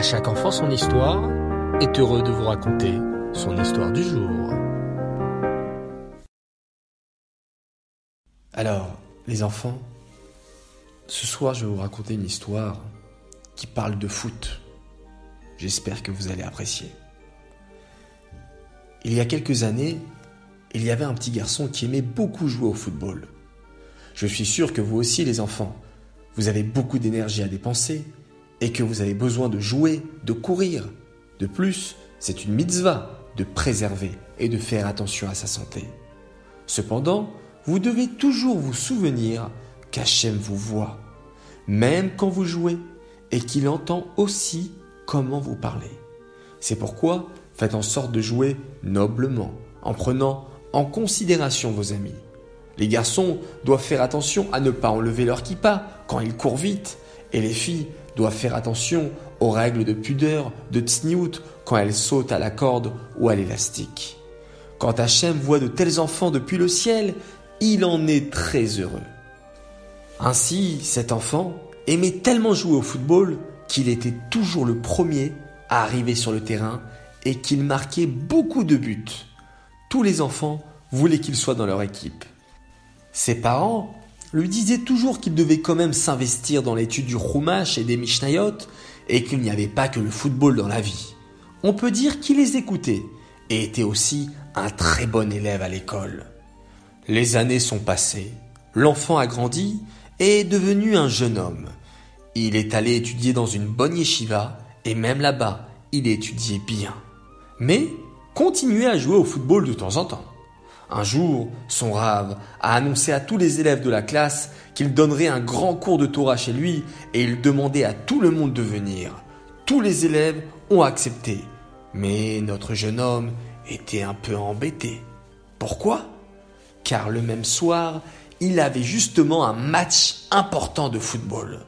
À chaque enfant son histoire est heureux de vous raconter son histoire du jour. Alors, les enfants, ce soir je vais vous raconter une histoire qui parle de foot. J'espère que vous allez apprécier. Il y a quelques années, il y avait un petit garçon qui aimait beaucoup jouer au football. Je suis sûr que vous aussi les enfants, vous avez beaucoup d'énergie à dépenser et que vous avez besoin de jouer, de courir. De plus, c'est une mitzvah de préserver et de faire attention à sa santé. Cependant, vous devez toujours vous souvenir qu'Hachem vous voit, même quand vous jouez, et qu'il entend aussi comment vous parlez. C'est pourquoi faites en sorte de jouer noblement, en prenant en considération vos amis. Les garçons doivent faire attention à ne pas enlever leur kippa quand ils courent vite, et les filles doivent faire attention aux règles de pudeur de tsniout quand elles sautent à la corde ou à l'élastique. Quand Hachem voit de tels enfants depuis le ciel, il en est très heureux. Ainsi, cet enfant aimait tellement jouer au football qu'il était toujours le premier à arriver sur le terrain et qu'il marquait beaucoup de buts. Tous les enfants voulaient qu'il soit dans leur équipe. Ses parents lui disaient toujours qu'il devait quand même s'investir dans l'étude du Chumash et des Mishnayot et qu'il n'y avait pas que le football dans la vie. On peut dire qu'il les écoutait et était aussi un très bon élève à l'école. Les années sont passées, l'enfant a grandi et est devenu un jeune homme. Il est allé étudier dans une bonne yeshiva et même là-bas, il étudiait bien. Mais continuait à jouer au football de temps en temps. Un jour, son rave a annoncé à tous les élèves de la classe qu'il donnerait un grand cours de Torah chez lui et il demandait à tout le monde de venir. Tous les élèves ont accepté. Mais notre jeune homme était un peu embêté. Pourquoi? Car le même soir, il avait justement un match important de football.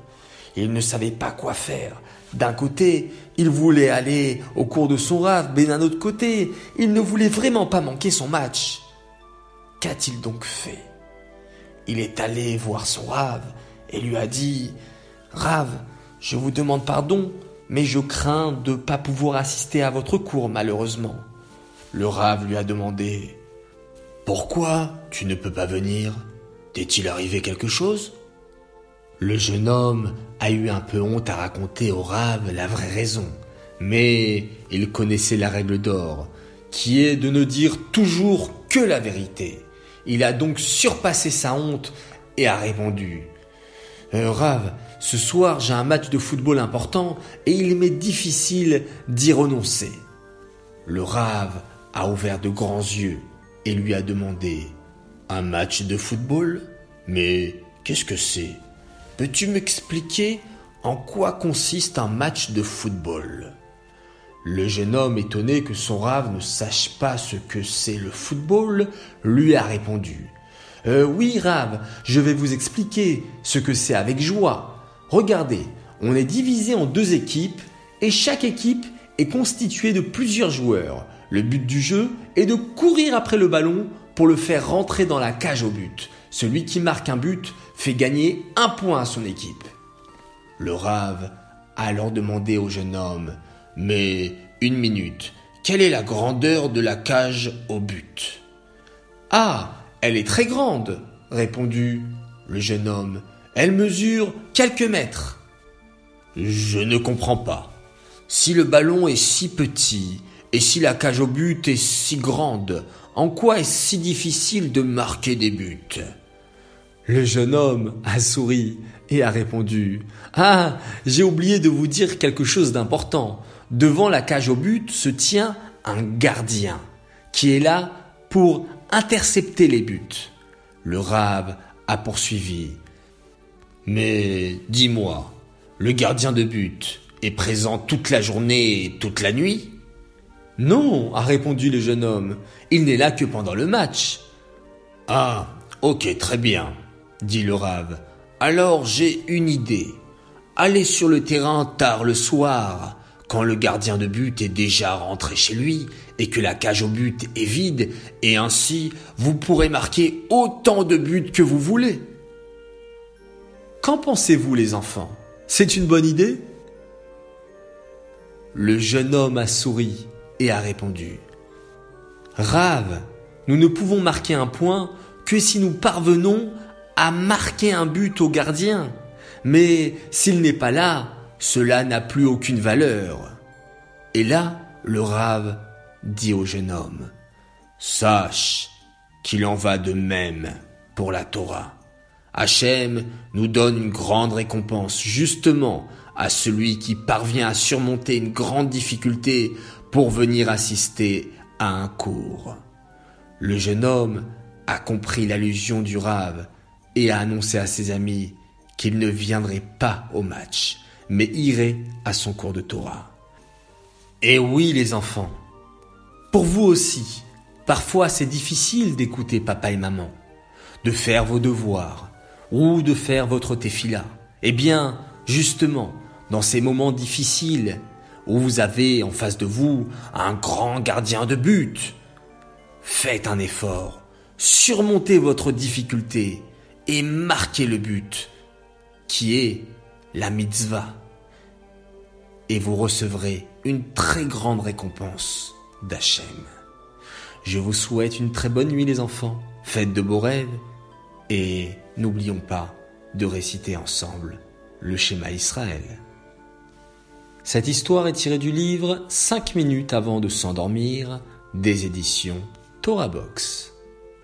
Il ne savait pas quoi faire. D'un côté, il voulait aller au cours de son rave, mais d'un autre côté, il ne voulait vraiment pas manquer son match. Qu'a-t-il donc fait? Il est allé voir son Rave et lui a dit Rave, je vous demande pardon, mais je crains de ne pas pouvoir assister à votre cours malheureusement. Le Rave lui a demandé Pourquoi tu ne peux pas venir? T'est-il arrivé quelque chose? Le jeune homme a eu un peu honte à raconter au Rave la vraie raison, mais il connaissait la règle d'or, qui est de ne dire toujours que la vérité. Il a donc surpassé sa honte et a répondu euh, Rave, ce soir j'ai un match de football important et il m'est difficile d'y renoncer. Le Rave a ouvert de grands yeux et lui a demandé Un match de football? Mais qu'est-ce que c'est? Peux-tu m'expliquer en quoi consiste un match de football? Le jeune homme, étonné que son rave ne sache pas ce que c'est le football, lui a répondu. Euh, oui, Rave, je vais vous expliquer ce que c'est avec joie. Regardez, on est divisé en deux équipes et chaque équipe est constituée de plusieurs joueurs. Le but du jeu est de courir après le ballon pour le faire rentrer dans la cage au but. Celui qui marque un but fait gagner un point à son équipe. Le Rave a alors demandé au jeune homme mais une minute, quelle est la grandeur de la cage au but? Ah, elle est très grande, répondit le jeune homme. Elle mesure quelques mètres. Je ne comprends pas. Si le ballon est si petit et si la cage au but est si grande, en quoi est-ce si difficile de marquer des buts? Le jeune homme a souri et a répondu Ah, j'ai oublié de vous dire quelque chose d'important. Devant la cage au but se tient un gardien qui est là pour intercepter les buts. Le rave a poursuivi. Mais dis-moi, le gardien de but est présent toute la journée et toute la nuit? Non, a répondu le jeune homme, il n'est là que pendant le match. Ah, ok, très bien, dit le rave. Alors j'ai une idée. Allez sur le terrain tard le soir, quand le gardien de but est déjà rentré chez lui et que la cage au but est vide, et ainsi vous pourrez marquer autant de buts que vous voulez. Qu'en pensez-vous les enfants? C'est une bonne idée? Le jeune homme a souri et a répondu. Rave, nous ne pouvons marquer un point que si nous parvenons à marquer un but au gardien. Mais s'il n'est pas là, cela n'a plus aucune valeur. Et là, le rave dit au jeune homme, Sache qu'il en va de même pour la Torah. Hachem nous donne une grande récompense justement à celui qui parvient à surmonter une grande difficulté pour venir assister à un cours. Le jeune homme a compris l'allusion du rave et a annoncé à ses amis qu'il ne viendrait pas au match, mais irait à son cours de Torah. Et oui les enfants, pour vous aussi, parfois c'est difficile d'écouter papa et maman, de faire vos devoirs ou de faire votre tefila. Eh bien, justement, dans ces moments difficiles où vous avez en face de vous un grand gardien de but, faites un effort, surmontez votre difficulté et marquez le but, qui est la mitzvah. Et vous recevrez une très grande récompense d'Hachem. Je vous souhaite une très bonne nuit les enfants, faites de beaux rêves et n'oublions pas de réciter ensemble le schéma Israël. Cette histoire est tirée du livre 5 minutes avant de s'endormir des éditions Torah Box.